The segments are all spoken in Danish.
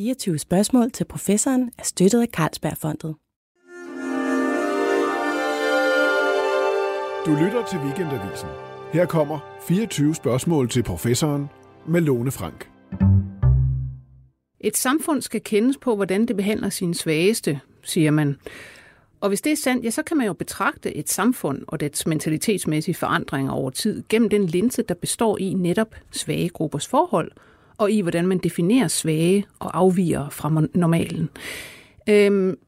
24 spørgsmål til professoren er støttet af Carlsbergfondet. Du lytter til Weekendavisen. Her kommer 24 spørgsmål til professoren med Lone Frank. Et samfund skal kendes på, hvordan det behandler sine svageste, siger man. Og hvis det er sandt, ja, så kan man jo betragte et samfund og dets mentalitetsmæssige forandringer over tid gennem den linse, der består i netop svage gruppers forhold, og i hvordan man definerer svage og afviger fra normalen. Øhm,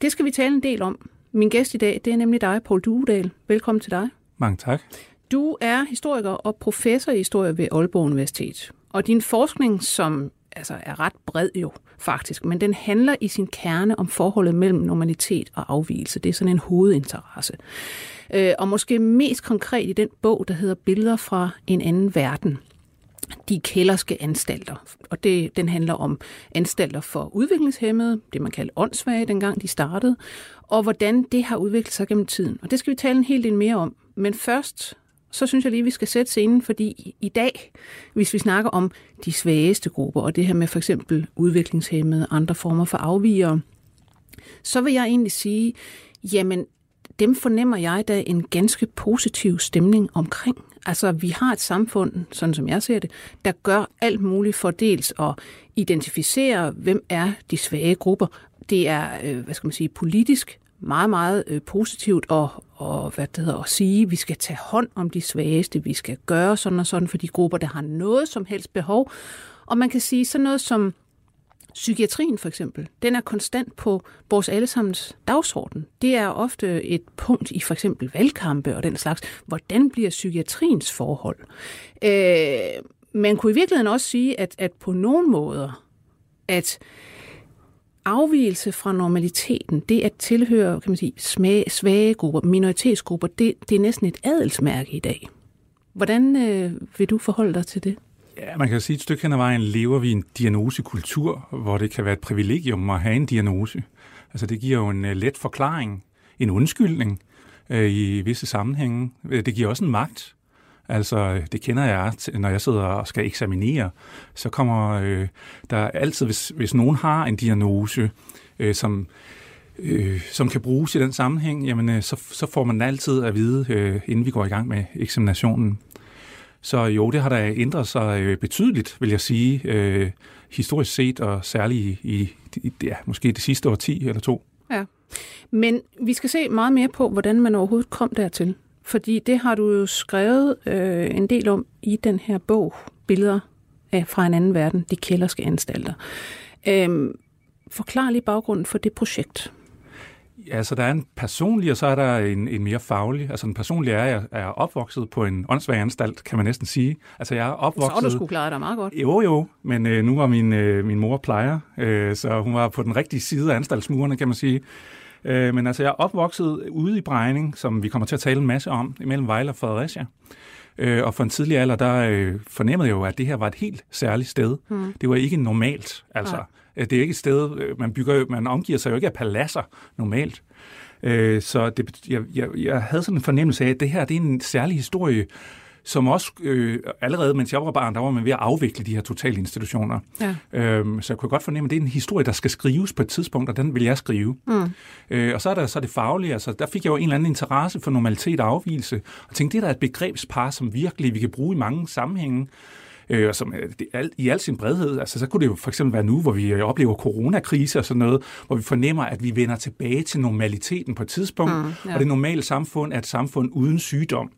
det skal vi tale en del om. Min gæst i dag, det er nemlig dig, Paul Duedal. Velkommen til dig. Mange tak. Du er historiker og professor i historie ved Aalborg Universitet. Og din forskning, som altså er ret bred jo faktisk, men den handler i sin kerne om forholdet mellem normalitet og afvielse. Det er sådan en hovedinteresse. Øh, og måske mest konkret i den bog, der hedder Billeder fra en anden verden. De kælderske anstalter. Og det, den handler om anstalter for udviklingshemmede, det man kaldte åndssvage, dengang de startede, og hvordan det har udviklet sig gennem tiden. Og det skal vi tale en hel del mere om. Men først så synes jeg lige, vi skal sætte scenen, fordi i dag, hvis vi snakker om de svageste grupper, og det her med for eksempel udviklingshemmede, andre former for afvigere, så vil jeg egentlig sige, jamen, dem fornemmer jeg da en ganske positiv stemning omkring. Altså, vi har et samfund, sådan som jeg ser det, der gør alt muligt for dels at identificere, hvem er de svage grupper. Det er, øh, hvad skal man sige, politisk meget, meget øh, positivt og, og hvad det hedder, at sige, at vi skal tage hånd om de svageste, vi skal gøre sådan og sådan for de grupper, der har noget som helst behov. Og man kan sige sådan noget som psykiatrien for eksempel, den er konstant på vores allesammens dagsorden. Det er ofte et punkt i for eksempel valgkampe og den slags. Hvordan bliver psykiatriens forhold? Øh, man kunne i virkeligheden også sige, at, at på nogle måder, at afvielse fra normaliteten, det at tilhøre kan man sige, smage, svage grupper, minoritetsgrupper, det, det er næsten et adelsmærke i dag. Hvordan øh, vil du forholde dig til det? Ja, man kan sige, at et stykke hen ad vejen lever vi i en diagnosekultur, hvor det kan være et privilegium at have en diagnose. Altså det giver jo en øh, let forklaring, en undskyldning øh, i visse sammenhænge. Øh, det giver også en magt. Altså, det kender jeg, når jeg sidder og skal eksaminere, så kommer øh, der altid, hvis, hvis nogen har en diagnose, øh, som, øh, som kan bruges i den sammenhæng, jamen, øh, så, så får man altid at vide, øh, inden vi går i gang med eksaminationen. Så jo, det har da ændret sig øh, betydeligt, vil jeg sige, øh, historisk set, og særligt i, i ja, måske det sidste år 10 eller to. Ja, men vi skal se meget mere på, hvordan man overhovedet kom dertil. Fordi det har du jo skrevet øh, en del om i den her bog, Billeder af fra en anden verden, de kælderske anstalter. Øh, forklar lige baggrunden for det projekt. Ja, så der er en personlig, og så er der en, en mere faglig. Altså en personlig er, jeg er opvokset på en åndssvag anstalt, kan man næsten sige. Altså jeg er opvokset... Så du skulle klare dig meget godt. Jo, jo, men øh, nu var min, øh, min mor plejer, øh, så hun var på den rigtige side af anstaltsmurene, kan man sige. Øh, men altså, jeg er opvokset ude i Brejning, som vi kommer til at tale en masse om, imellem Vejle og Fredericia. Øh, og for en tidlig alder, der øh, fornemmede jeg jo, at det her var et helt særligt sted. Mm. Det var ikke normalt, altså. Ja. Øh, det er ikke et sted, øh, man bygger, man omgiver sig jo ikke af paladser normalt. Øh, så det, jeg, jeg, jeg havde sådan en fornemmelse af, at det her det er en særlig historie, som også øh, allerede, mens jeg var barn, der var man ved at afvikle de her totalinstitutioner. Ja. Øhm, så jeg kunne godt fornemme, at det er en historie, der skal skrives på et tidspunkt, og den vil jeg skrive. Mm. Øh, og så er der så det faglige, altså der fik jeg jo en eller anden interesse for normalitet og afvielse, og tænkte, det er da et begrebspar, som virkelig vi kan bruge i mange sammenhænge øh, som det, alt, i al sin bredhed. Altså, så kunne det jo for eksempel være nu, hvor vi øh, oplever coronakrise og sådan noget, hvor vi fornemmer, at vi vender tilbage til normaliteten på et tidspunkt, mm, ja. og det normale samfund er et samfund uden sygdom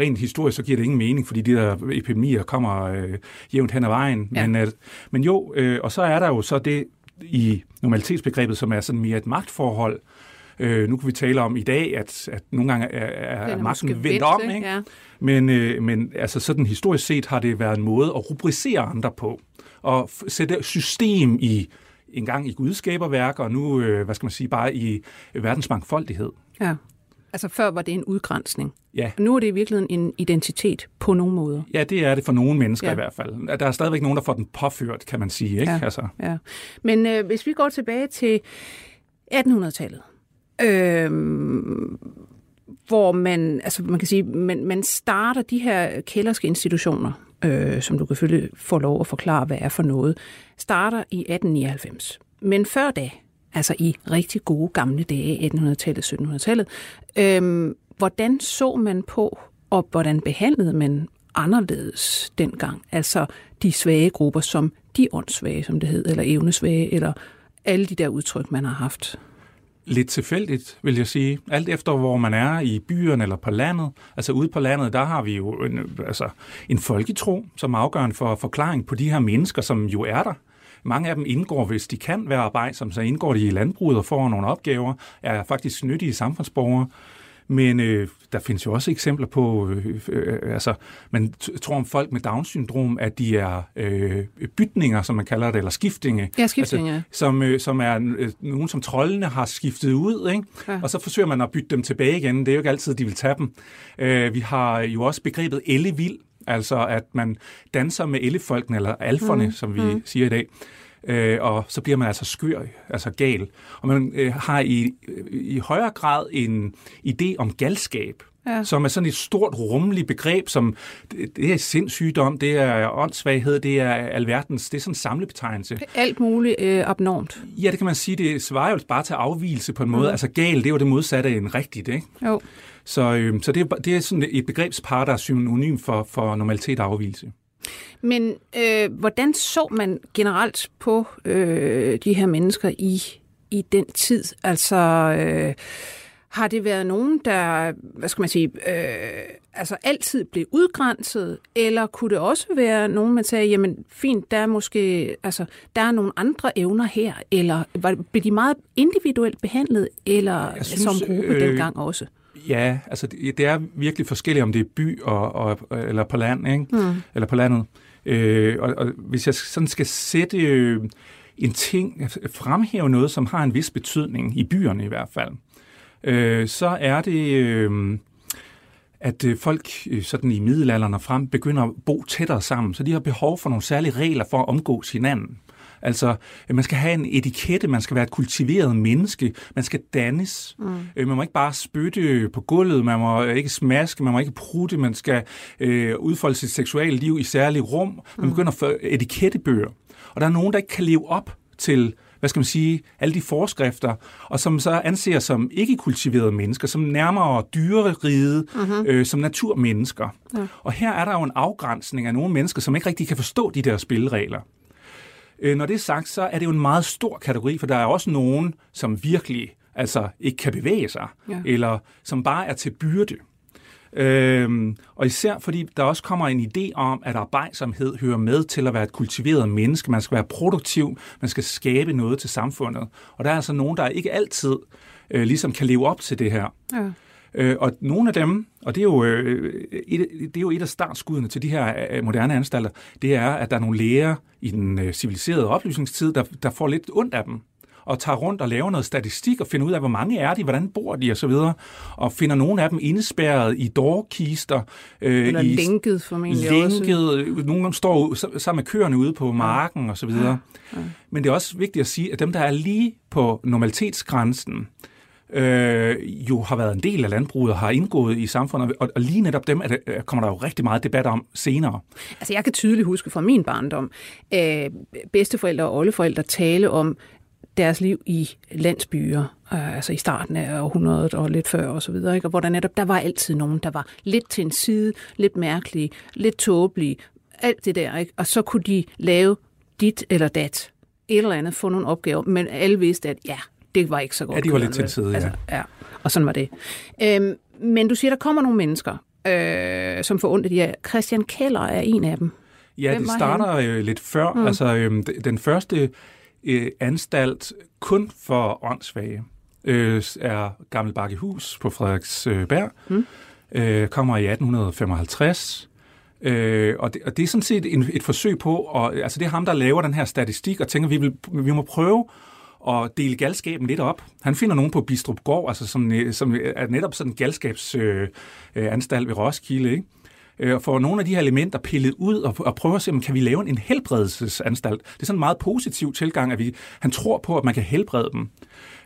rent historisk, så giver det ingen mening, fordi de der epidemier kommer øh, jævnt hen ad vejen. Ja. Men, øh, men jo, øh, og så er der jo så det i normalitetsbegrebet, som er sådan mere et magtforhold. Øh, nu kan vi tale om i dag, at, at nogle gange er, er, er magten vendt om, ikke? Ja. Men, øh, men altså sådan historisk set har det været en måde at rubricere andre på, og sætte system i en gang i gudskaberværk, og nu, øh, hvad skal man sige, bare i verdens mangfoldighed. Ja. Altså før var det en udgrænsning. Ja. Nu er det i virkeligheden en identitet på nogle måder. Ja, det er det for nogle mennesker ja. i hvert fald. Der er stadigvæk nogen, der får den påført, kan man sige. Ikke? Ja. Altså. Ja. Men øh, hvis vi går tilbage til 1800-tallet, øh, hvor man, altså man kan sige, man, man starter de her kælderske institutioner øh, som du kan selvfølgelig få lov at forklare, hvad er for noget, starter i 1899. Men før da, altså i rigtig gode gamle dage, 1800-tallet, 1700-tallet, øh, hvordan så man på, og hvordan behandlede man anderledes dengang? Altså de svage grupper som de åndssvage, som det hed, eller evnesvage, eller alle de der udtryk, man har haft? Lidt tilfældigt, vil jeg sige. Alt efter, hvor man er i byerne eller på landet. Altså ude på landet, der har vi jo en, altså, en folketro, som er afgørende for forklaring på de her mennesker, som jo er der. Mange af dem indgår, hvis de kan være arbejdsomme, så indgår de i landbruget og får nogle opgaver, er faktisk nyttige samfundsborgere. Men øh, der findes jo også eksempler på, øh, øh, altså man tror om folk med Down-syndrom, at de er øh, bytninger, som man kalder det, eller skiftinge. Ja, skiftinge. Altså, som, øh, som er øh, nogen, som trollene har skiftet ud, ikke? Ja. og så forsøger man at bytte dem tilbage igen. Det er jo ikke altid, de vil tage dem. Øh, vi har jo også begrebet ellevild, altså at man danser med ellefolkene, eller alferne, mm. som vi mm. siger i dag øh, og så bliver man altså skør, altså gal. Og man øh, har i, i højere grad en idé om galskab, ja. som er sådan et stort, rummeligt begreb, som det er sindssygdom, det er åndssvaghed, det er alverdens, det er sådan en samlebetegnelse. Alt muligt øh, abnormt. Ja, det kan man sige, det svarer jo bare til afvielse på en måde. Mm. Altså gal, det er jo det modsatte af en rigtigt, ikke? Jo. Så, øh, så det, er, det er sådan et begrebspar, der er synonym for, for normalitet og afvielse. Men øh, hvordan så man generelt på øh, de her mennesker i, i den tid? Altså, øh, har det været nogen, der, hvad skal man sige, øh, altså altid blev udgrænset, eller kunne det også være nogen, man sagde, jamen fint, der er måske, altså, der er nogle andre evner her, eller var, blev de meget individuelt behandlet, eller synes, som gruppe øh, dengang også? Ja, altså det, det er virkelig forskelligt, om det er by og, og eller på land, ikke? Mm. eller på landet. Øh, og, og hvis jeg sådan skal sætte øh, en ting, fremhæve noget, som har en vis betydning, i byerne i hvert fald, øh, så er det... Øh, at øh, folk øh, sådan i middelalderen og frem begynder at bo tættere sammen, så de har behov for nogle særlige regler for at omgås hinanden. Altså, man skal have en etikette, man skal være et kultiveret menneske, man skal dannes. Mm. Øh, man må ikke bare spytte på gulvet, man må ikke smaske, man må ikke prutte, man skal øh, udfolde sit seksuelle liv i særlige rum. Man mm. begynder at få etikettebøger. Og der er nogen, der ikke kan leve op til hvad skal man sige, alle de forskrifter, og som så anser som ikke kultiverede mennesker, som nærmere dyreride, mm-hmm. øh, som naturmennesker. Ja. Og her er der jo en afgrænsning af nogle mennesker, som ikke rigtig kan forstå de der spilleregler. Øh, når det er sagt, så er det jo en meget stor kategori, for der er også nogen, som virkelig altså ikke kan bevæge sig, ja. eller som bare er til byrde. Øhm, og især fordi der også kommer en idé om, at arbejdsomhed hører med til at være et kultiveret menneske. Man skal være produktiv, man skal skabe noget til samfundet. Og der er altså nogen, der ikke altid øh, ligesom kan leve op til det her. Ja. Øh, og nogle af dem, og det er, jo, øh, et, det er jo et af startskuddene til de her øh, moderne anstalter, det er, at der er nogle læger i den øh, civiliserede oplysningstid, der, der får lidt ondt af dem og tager rundt og laver noget statistik og finder ud af, hvor mange er de, hvordan bor de osv., og, og finder nogle af dem indespærret i dårkister. Øh, Eller i, lænket formentlig lænket, også. Nogle står sammen med køerne ude på marken osv. Ja. Ja. Men det er også vigtigt at sige, at dem, der er lige på normalitetsgrænsen, øh, øh, jo har været en del af landbruget og har indgået i samfundet, og, og lige netop dem er det, øh, kommer der jo rigtig meget debat om senere. Altså jeg kan tydeligt huske fra min barndom, øh, bedsteforældre og oldeforældre tale om deres liv i landsbyer, øh, altså i starten af århundredet og lidt før og så videre, ikke? og hvor der netop, der var altid nogen, der var lidt til en side, lidt mærkelige, lidt tåbelige, alt det der, ikke? og så kunne de lave dit eller dat, et eller andet, få nogle opgaver, men alle vidste, at ja, det var ikke så godt. Ja, de var lidt til side, ja. Altså, ja. Og sådan var det. Øhm, men du siger, der kommer nogle mennesker, øh, som får ondt af de her. Christian Keller er en af dem. Ja, Hvem det starter han? øh, lidt før. Mm. Altså, øh, den første øh, anstalt kun for åndssvage øh, er Gammel Bakkehus på Frederiksberg. Mm. Øh, kommer i 1855. Øh, og, det, og det er sådan set en, et forsøg på, og, altså det er ham, der laver den her statistik, og tænker, vi, vil, vi må prøve og dele galskaben lidt op. Han finder nogen på Bistrup Gård, altså som, som er netop sådan en galskabsanstalt øh, øh ved Roskilde, ikke? Øh, og får nogle af de her elementer pillet ud og, og prøver at se, om kan vi lave en helbredelsesanstalt. Det er sådan en meget positiv tilgang, at vi, han tror på, at man kan helbrede dem.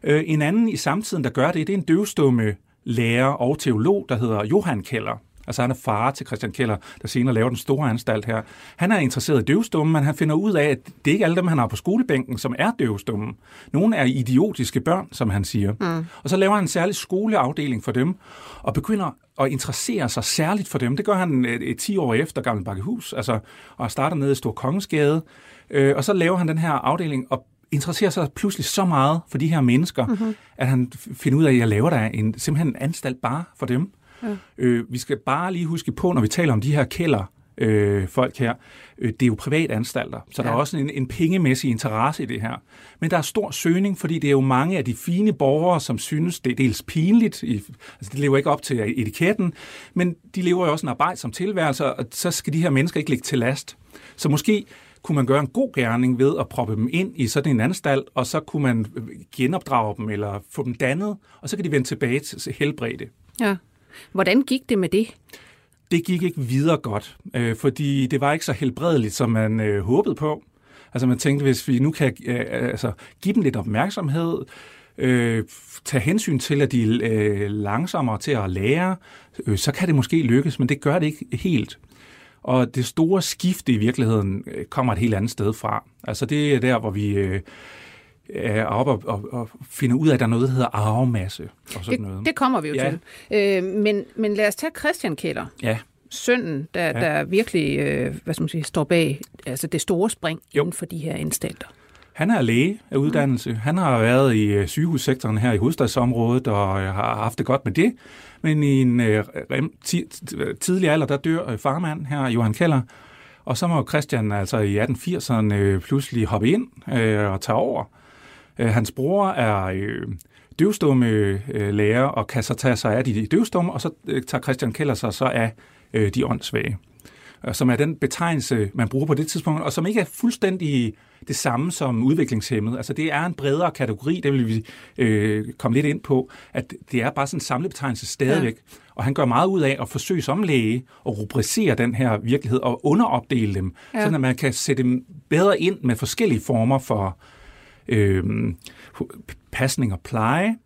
Øh, en anden i samtiden, der gør det, det er en døvstumme lærer og teolog, der hedder Johan Keller. Altså han er far til Christian Keller, der senere laver den store anstalt her. Han er interesseret i døvstumme, men han finder ud af, at det er ikke alle dem, han har på skolebænken, som er døvstumme. Nogle er idiotiske børn, som han siger. Mm. Og så laver han en særlig skoleafdeling for dem, og begynder at interessere sig særligt for dem. Det gør han et, et 10 år efter Gammel Bakkehus, altså, og starter nede i Stor Kongensgade. Øh, og så laver han den her afdeling, og interesserer sig pludselig så meget for de her mennesker, mm-hmm. at han finder ud af, at jeg laver der en, simpelthen en anstalt bare for dem. Ja. Øh, vi skal bare lige huske på, når vi taler om de her kælder, øh, folk her, øh, det er jo privatanstalter, så ja. der er også en, en pengemæssig interesse i det her. Men der er stor søgning, fordi det er jo mange af de fine borgere, som synes, det er dels pinligt, i, altså de lever ikke op til etiketten, men de lever jo også en arbejde som tilværelse, og så skal de her mennesker ikke ligge til last. Så måske kunne man gøre en god gerning ved at proppe dem ind i sådan en anstalt, og så kunne man genopdrage dem eller få dem dannet, og så kan de vende tilbage til helbredte. Ja. Hvordan gik det med det? Det gik ikke videre godt, øh, fordi det var ikke så helbredeligt, som man øh, håbede på. Altså man tænkte, hvis vi nu kan øh, øh altså, give dem lidt opmærksomhed, øh, tage hensyn til, at de er øh, langsommere til at lære, øh, så kan det måske lykkes, men det gør det ikke helt. Og det store skifte i virkeligheden øh, kommer et helt andet sted fra. Altså det er der, hvor vi øh, er oppe og, og, og finder ud af, at der er noget, der hedder arvemasse. Og sådan det, noget. det kommer vi jo ja. til. Øh, men, men lad os tage Christian Keller. Ja. Sønnen, der, ja. der virkelig øh, hvad skal man sige, står bag altså det store spring jo. inden for de her anstalter. Han er læge af uddannelse. Han har været i øh, sygehussektoren her i hovedstadsområdet og øh, har haft det godt med det. Men i en øh, tidlig alder, der dør farmand her, Johan Keller, og så må Christian altså i 1880'erne pludselig hoppe ind og tage over. Hans bror er døvstumme lærer og kan så tage sig af de døvstumme, og så tager Christian Keller sig så af de åndssvage som er den betegnelse, man bruger på det tidspunkt, og som ikke er fuldstændig det samme som udviklingshemmet. Altså det er en bredere kategori, det vil vi øh, komme lidt ind på, at det er bare sådan en samlebetegnelse stadigvæk. Ja. Og han gør meget ud af at forsøge som læge at rubricere den her virkelighed og underopdele dem, ja. sådan at man kan sætte dem bedre ind med forskellige former for øh, pasning og pleje.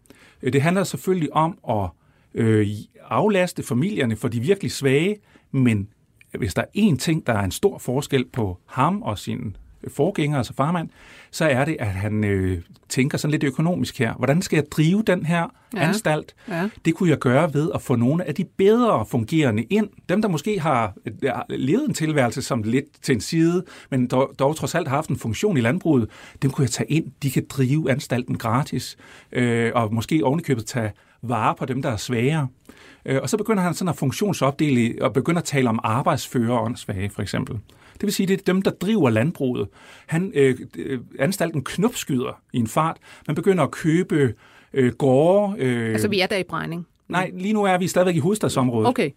Øh, det handler selvfølgelig om at øh, aflaste familierne for de virkelig svage, men hvis der er én ting, der er en stor forskel på ham og sin forgænger, altså farmand, så er det, at han øh, tænker sådan lidt økonomisk her. Hvordan skal jeg drive den her ja. anstalt? Ja. Det kunne jeg gøre ved at få nogle af de bedre fungerende ind. Dem, der måske har levet en tilværelse som lidt til en side, men dog, dog trods alt har haft en funktion i landbruget, dem kunne jeg tage ind. De kan drive anstalten gratis, øh, og måske ovenikøbet tage vare på dem, der er svagere. Øh, og så begynder han sådan at funktionsopdele og begynder at tale om arbejdsfører og åndssvage, for eksempel. Det vil sige, det er dem, der driver landbruget. Han, øh, øh, anstalten knopskyder i en fart. Man begynder at købe øh, gårde. Øh, altså, vi er der i Brejning? Nej, lige nu er vi stadigvæk i hovedstadsområdet. Okay.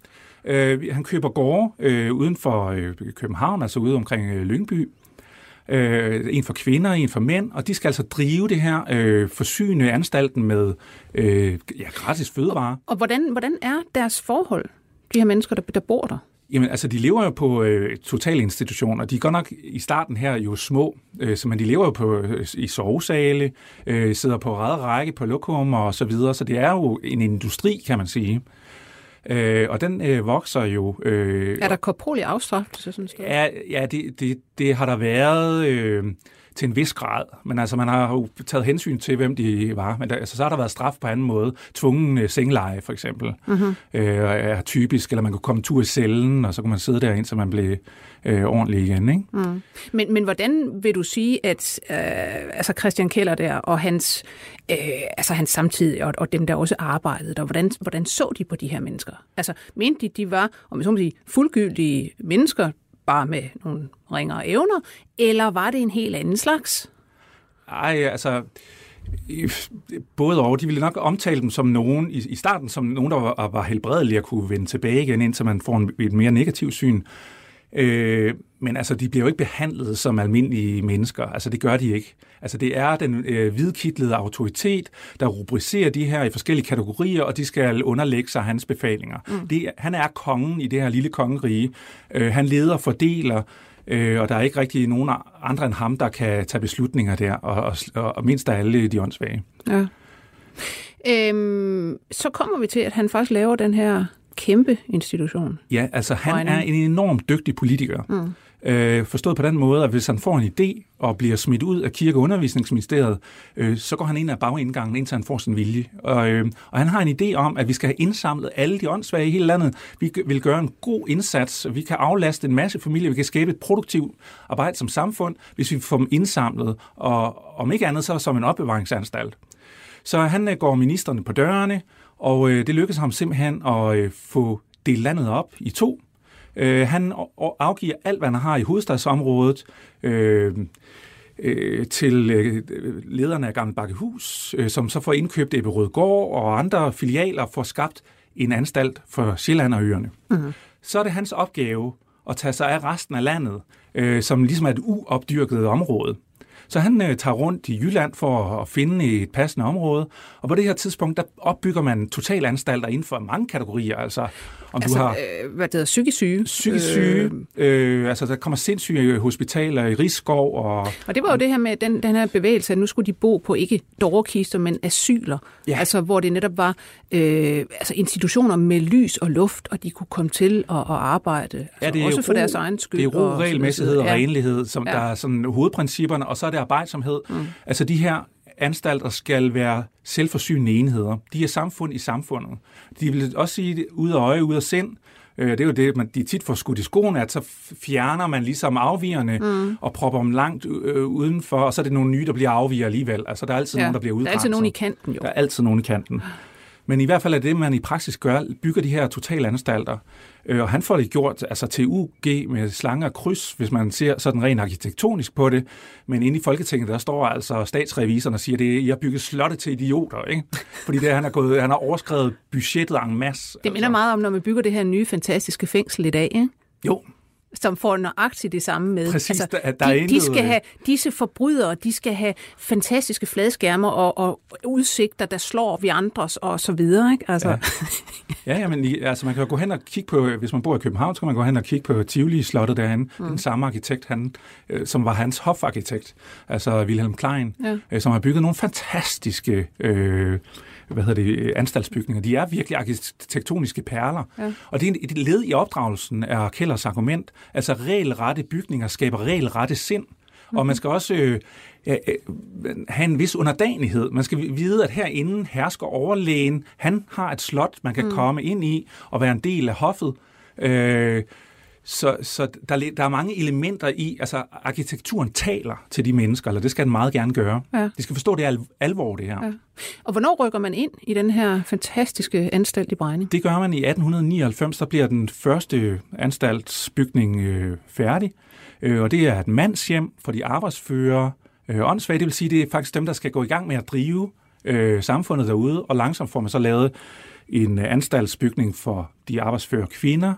Øh, han køber gårde øh, uden for øh, København, altså ude omkring øh, Lyngby øh, en for kvinder, en for mænd, og de skal altså drive det her, øh, forsyne anstalten med øh, ja, gratis fødevarer. Og, hvordan, hvordan er deres forhold, de her mennesker, der, der bor der? Jamen, altså, de lever jo på øh, totalinstitutioner. De er godt nok i starten her jo små, øh, så men de lever jo på, øh, i sovesale, øh, sidder på række på lokum og så videre, så det er jo en industri, kan man sige. Øh, og den øh, vokser jo... Øh, er der korporlig afstraffelse, synes du? Ja, ja det, det, det har der været... Øh, til en vis grad. Men altså, man har jo taget hensyn til, hvem de var. Men der, altså, så har der været straf på anden måde. Tvungen uh, sengeleje, for eksempel, mm-hmm. øh, er typisk. Eller man kunne komme tur i cellen, og så kunne man sidde der, indtil man blev øh, ordentlig igen. Ikke? Mm. Men, men hvordan vil du sige, at øh, altså Christian Keller der, og hans, øh, altså hans samtidige, og, og dem, der også arbejdede der, hvordan, hvordan så de på de her mennesker? Altså, mente de, de var, om jeg så må sige, fuldgyldige mennesker, bare med nogle ringere evner, eller var det en helt anden slags? Ej, altså, både og. De ville nok omtale dem som nogen, i, i starten som nogen, der var, var helbredelige og kunne vende tilbage igen, indtil man får en, et mere negativt syn. Øh, men altså, de bliver jo ikke behandlet som almindelige mennesker. Altså, det gør de ikke. Altså, det er den øh, hvidkittlede autoritet, der rubricerer de her i forskellige kategorier, og de skal underlægge sig hans befalinger. Mm. Det, han er kongen i det her lille kongerige. Øh, han leder, fordeler, øh, og der er ikke rigtig nogen andre end ham, der kan tage beslutninger der, og, og, og mindst af alle de åndssvage. Ja. Øhm, så kommer vi til, at han faktisk laver den her kæmpe institution. Ja, altså han er en enormt dygtig politiker. Mm. Øh, forstået på den måde, at hvis han får en idé og bliver smidt ud af Kirke- og Undervisningsministeriet, øh, så går han ind ad bagindgangen, indtil han får sin vilje. Og, øh, og han har en idé om, at vi skal have indsamlet alle de åndssvage i hele landet. Vi vil gøre en god indsats. Vi kan aflaste en masse familier. Vi kan skabe et produktivt arbejde som samfund, hvis vi får dem indsamlet. Og om ikke andet, så som en opbevaringsanstalt. Så han øh, går ministerne på dørene, og øh, det lykkedes ham simpelthen at øh, få delt landet op i to. Øh, han afgiver alt, hvad han har i hovedstadsområdet, øh, øh, til øh, lederne af Gamle Bakkehus, øh, som så får indkøbt Ebbe Rødgård og andre filialer for skabt en anstalt for Sjælland og øerne. Mm-hmm. Så er det hans opgave at tage sig af resten af landet, øh, som ligesom er et uopdyrket område. Så han øh, tager rundt i Jylland for at finde et passende område, og på det her tidspunkt, der opbygger man totalanstalter inden for mange kategorier. Altså, om Altså, du har øh, hvad det hedder, psykisk syge. psykisk syge, øh, altså der kommer sindssyge hospitaler i Rigskov, og Og det var jo det her med den, den her bevægelse, at nu skulle de bo på ikke dårkister, men asyler. Ja. Altså hvor det netop var øh, altså institutioner med lys og luft, og de kunne komme til at, at arbejde. Altså, også for ro- deres egen skyld. Det er ro, og regelmæssighed og videre. renlighed, som Ja. ja. der er sådan hovedprincipperne, og så er det arbejdsomhed. Mm. Altså de her anstalter skal være selvforsynende enheder. De er samfund i samfundet. De vil også sige, ud af øje, ud af sind, Øh, Det er jo det, man, de tit får skudt i skoene, at så fjerner man ligesom afvigerne mm. og propper dem langt øh, udenfor, og så er det nogle nye, der bliver afviger alligevel. Altså, der er altid ja, nogen, der bliver Der er altid nogen i kanten, jo. Der er altid nogen i kanten. Men i hvert fald er det, man i praksis gør, bygger de her totalanstalter. Øh, og han får det gjort altså til UG med slanger og kryds, hvis man ser sådan rent arkitektonisk på det. Men inde i Folketinget, der står altså statsrevisoren og siger, at I har bygget slotte til idioter. Ikke? Fordi det, han, har gået, han har overskrevet budgettet en masse. Det minder meget om, når man bygger det her nye, fantastiske fængsel i dag, ikke? Jo, som får nøjagtigt det samme med. Altså, Præcis, der- der er de, de intet- skal have, disse forbrydere, de skal have fantastiske fladskærmer og, og udsigter, der slår vi andres og så videre. Ikke? Altså, ja. Ja, ja, men altså, man kan jo gå hen og kigge på, hvis man bor i København, så kan man gå hen og kigge på Tivoli-slottet derhen. Mm. Den samme arkitekt, han, øh, som var hans hofarkitekt, altså Wilhelm Klein, Ja. øh, som har bygget nogle fantastiske øh, hvad hedder det, øh, anstaltsbygninger. De er virkelig arkitektoniske perler. Ja. Og det er et led i opdragelsen af Kellers argument. Altså regelrette bygninger skaber regelrette sind. Mm-hmm. Og man skal også øh, øh, øh, have en vis underdanighed. Man skal vide, at herinde hersker overlægen. Han har et slot, man kan mm. komme ind i og være en del af hoffet. Øh, så, så der, der er mange elementer i, altså arkitekturen taler til de mennesker, eller det skal den meget gerne gøre. Ja. De skal forstå, det er al- alvor, det her. Ja. Og hvornår rykker man ind i den her fantastiske anstalt i Brejning? Det gør man i 1899, der bliver den første anstaltsbygning øh, færdig. Øh, og det er et mandshjem for de arbejdsfører øh, åndssvage. Det vil sige, det er faktisk dem, der skal gå i gang med at drive øh, samfundet derude. Og langsomt får man så lavet en øh, anstaltsbygning for de arbejdsfører kvinder.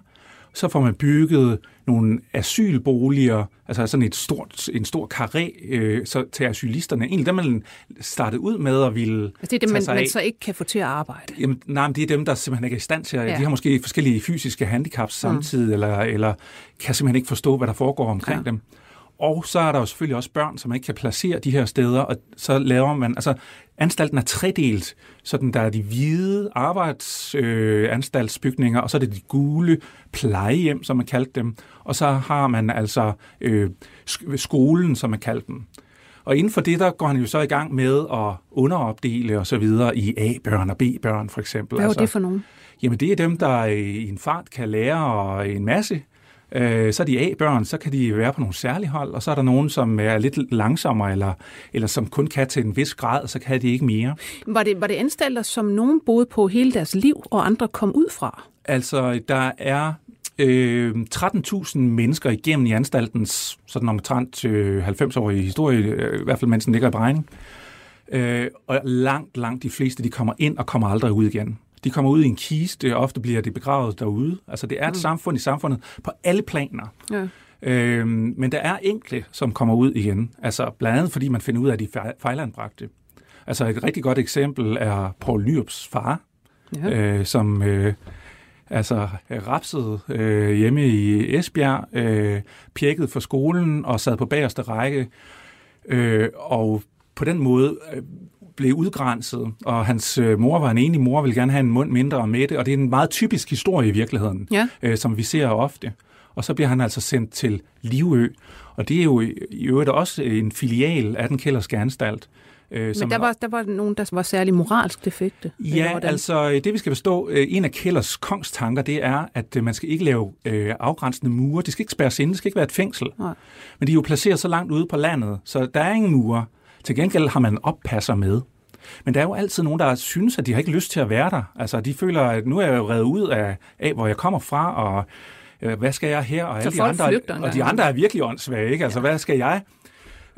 Så får man bygget nogle asylboliger, altså sådan et stort, en stor karré øh, så til asylisterne. Egentlig dem, man startede ud med at ville Altså, det er dem, tage man, sig man så ikke kan få til at arbejde. Jamen, nej, men det er dem, der simpelthen ikke er i stand til. Ja. De har måske forskellige fysiske handicaps samtidig, mm. eller, eller kan simpelthen ikke forstå, hvad der foregår omkring ja. dem. Og så er der jo selvfølgelig også børn, som ikke kan placere de her steder, og så laver man... Altså, anstalten er tredelt, sådan der er de hvide arbejdsanstaltsbygninger, øh, og så er det de gule plejehjem, som man kaldte dem, og så har man altså øh, sk- skolen, som man kaldte dem. Og inden for det, der går han jo så i gang med at underopdele og så videre i A-børn og B-børn for eksempel. Hvad var det for nogen? Jamen det er dem, der i en fart kan lære en masse. Øh, Så er de A-børn, så kan de være på nogle særlige hold, og så er der nogen, som er lidt langsommere, eller, eller som kun kan til en vis grad, så kan de ikke mere. Var det, var det anstalter, som nogen boede på hele deres liv, og andre kom ud fra? Altså, der er øh, 13.000 mennesker igennem i anstaltens sådan omtrent øh, 90-årige historie, øh, i hvert fald mens den ligger i Brejning. Øh, og langt, langt de fleste, de kommer ind og kommer aldrig ud igen. De kommer ud i en kiste, og ofte bliver de begravet derude. Altså, det er et mm. samfund i samfundet på alle planer. Ja. Øhm, men der er enkle, som kommer ud igen. Altså blandt andet, fordi man finder ud af, at de fejl- fejlanbragte. Altså et rigtig godt eksempel er Paul Nyrups far, Ja. øh, som øh, altså rapsede øh, hjemme i Esbjerg, øh, pjekket for skolen og sad på bagerste række. Øh, og på den måde øh, blev udgrænset, og hans øh, mor var en enig mor, ville gerne have en mund mindre med det, og det er en meget typisk historie i virkeligheden, Ja. øh, som vi ser ofte. Og så bliver han altså sendt til Livø, og det er jo i øvrigt også en filial af den kælderske anstalt. Øh, Men der var, der var nogen, der var særlig moralsk defekte. Ja, altså øh, det vi skal forstå, øh, en af Kellers kongstanker, det er, at man skal ikke lave øh, afgrænsende mure. Det skal ikke spærres inde, det skal ikke være et fængsel. Nej. Men de er jo placeret så langt ude på landet, så der er ingen mure. Til gengæld har man oppasser med. Men der er jo altid nogen, der synes, at de har ikke lyst til at være der. Altså, de føler, at nu er jeg jo reddet ud af, af hvor jeg kommer fra, og øh, hvad skal jeg her? Og, alle de andre, flygter og de andre er virkelig åndssvage, ikke? Altså, hvad skal jeg?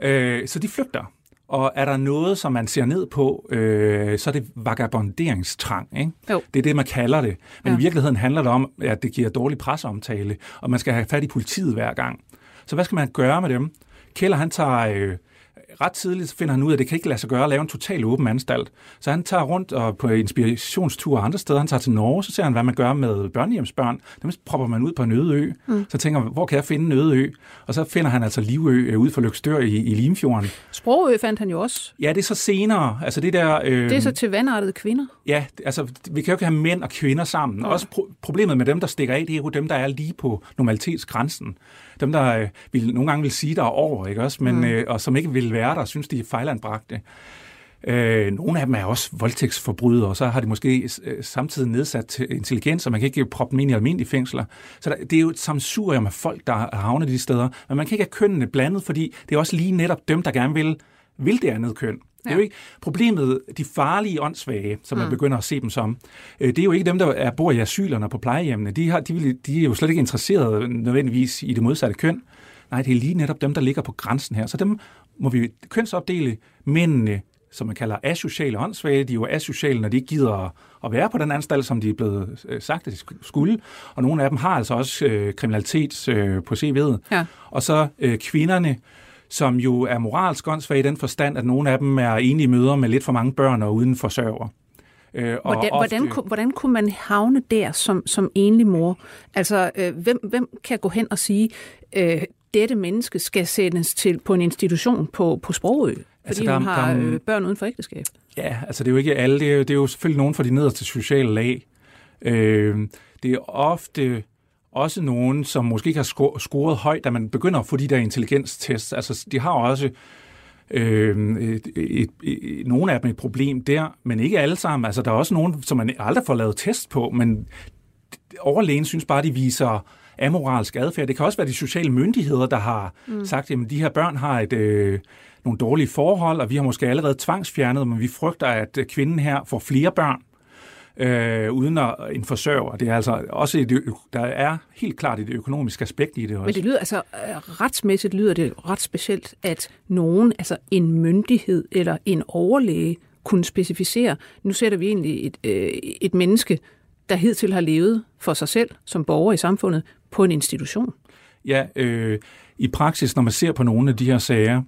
Øh, så de flygter. Og er der noget, som man ser ned på, øh, så er det vagabonderingstrang. Ikke? Jo. Det er det, man kalder det. Men Ja. ja. i virkeligheden handler det om, at det giver dårlig presseomtale, og man skal have fat i politiet hver gang. Så hvad skal man gøre med dem? Keller, han tager... Øh, ret tidligt finder han ud af, at det kan ikke lade sig gøre at lave en total åben anstalt. Så han tager rundt og på inspirationstur andre steder. Han tager til Norge, så ser han, hvad man gør med børnehjemsbørn. Dem propper man ud på en øde ø. Mm. Så tænker man, hvor kan jeg finde en øde ø? Og så finder han altså Livø øh, ude for Lykstør i, i Limfjorden. Sprogø fandt han jo også. Ja, det er så senere. Altså det der... Øh, Det er så til vandartede kvinder. Ja, altså, vi kan jo ikke have mænd og kvinder sammen. Nej. Også pro- problemet med dem, der stikker af, det er jo dem, der er lige på normalitetsgrænsen. Dem, der øh, vil, nogle gange vil sige, der er over, ikke også? Men, mm. øh, og som ikke vil være der, synes, de er fejlanbragte. Øh, nogle af dem er også voldtægtsforbrydere, og så har de måske øh, samtidig nedsat intelligens, så man kan ikke proppe dem ind i almindelige fængsler. Så der, det er jo et samsurium af folk, der er havnet de steder. Men man kan ikke have kønnene blandet, fordi det er også lige netop dem, der gerne vil, vil det andet køn. Det er jo ikke problemet, de farlige åndssvage, som man begynder at se dem som. øh, Det er jo ikke dem, der er, bor i asylerne på plejehjemmene. De, har, de, vil, de er jo slet ikke interesserede nødvendigvis i det modsatte køn. Nej, det er lige netop dem, der ligger på grænsen her. Så dem må vi kønsopdele. Mændene, som man kalder asociale åndssvage, de er jo asociale, når de ikke gider at- være på den anstalt, som de er blevet øh, sagt, at de sk- skulle. Og nogle af dem har altså også øh, kriminalitet øh, på CV'et. Ja. Og så øh, kvinderne, som jo er moralsk åndssvage i den forstand, at nogle af dem er enlige møder med lidt for mange børn og uden forsørger. Øh, og Hvordan, ofte- hvordan, hvordan kunne man havne der som, som enlig mor? Altså, øh, hvem, hvem kan gå hen og sige, øh, dette menneske skal sendes til på en institution på, på Sprogø, fordi Altså, der er- hun har der er- øh, børn uden for ægteskab? Ja, altså det er jo ikke alle. Det er jo, det er jo selvfølgelig nogen fra de nederste sociale lag. Øh, det er ofte også nogen, som måske ikke har scoret højt, da man begynder at få de der intelligenstests. Altså, de har også øh, et, et, et, nogle af dem et problem der, men ikke alle sammen. Altså, der er også nogen, som man aldrig får lavet test på, men overlægen synes bare, de viser amoralsk adfærd. Det kan også være de sociale myndigheder, der har mm. sagt, at de her børn har et, øh, nogle dårlige forhold, og vi har måske allerede tvangsfjernet, men vi frygter, at kvinden her får flere børn øh, uden at en forsørger. Det er altså også et, der er helt klart et økonomisk aspekt i det også. Men det lyder altså, øh, retsmæssigt lyder det ret specielt, at nogen, altså en myndighed eller en overlæge, kunne specificere, nu sætter vi egentlig et, øh, et menneske, der hidtil har levet for sig selv som borger i samfundet, på en institution. Ja, øh, i praksis, når man ser på nogle af de her sager,